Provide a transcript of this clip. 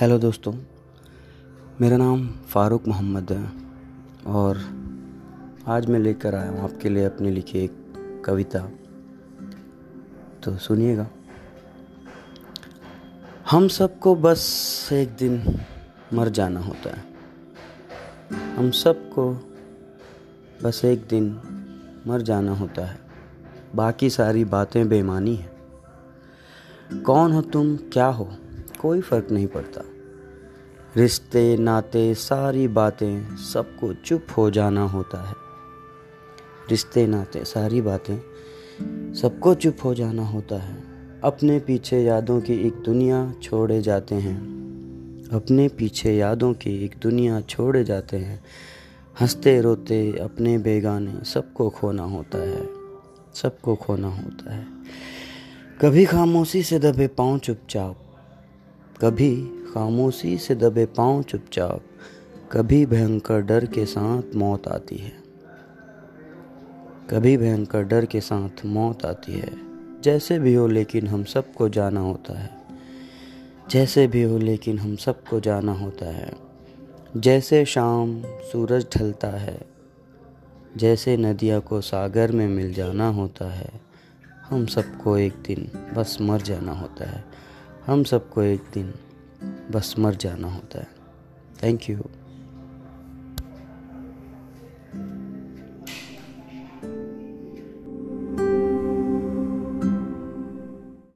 Hello दोस्तों, मेरा नाम फ़ारूक मोहम्मद है और आज मैं लेकर आया हूँ आपके लिए अपनी लिखी एक कविता। तो सुनिएगा। हम सबको बस एक दिन मर जाना होता है। हम सबको बस एक दिन मर जाना होता है। बाकी सारी बातें बेमानी है। कौन हो तुम, क्या हो? कोई फ़र्क नहीं पड़ता। रिश्ते, नाते, सारी बातें, सबको चुप हो जाना होता है। रिश्ते, नाते, सारी बातें, सबको चुप हो जाना होता है। अपने पीछे यादों की एक दुनिया छोड़े जाते हैं। अपने पीछे यादों की एक दुनिया छोड़े जाते हैं। हँसते, रोते, अपने बेगाने, सबको खोना होता है। सबको खोना होता है। कभी खामोशी से दबे पाँव चुपचाप कभी खामोशी से दबे पाँव चुपचाप, कभी भयंकर डर के साथ मौत आती है। कभी भयंकर डर के साथ मौत आती है। जैसे भी हो लेकिन हम सबको जाना होता है। जैसे भी हो लेकिन हम सबको जाना होता है। जैसे शाम सूरज ढलता है, जैसे नदिया को सागर में मिल जाना होता है, हम सबको एक दिन बस मर जाना होता है। हम सबको एक दिन बस मर जाना होता है। Thank you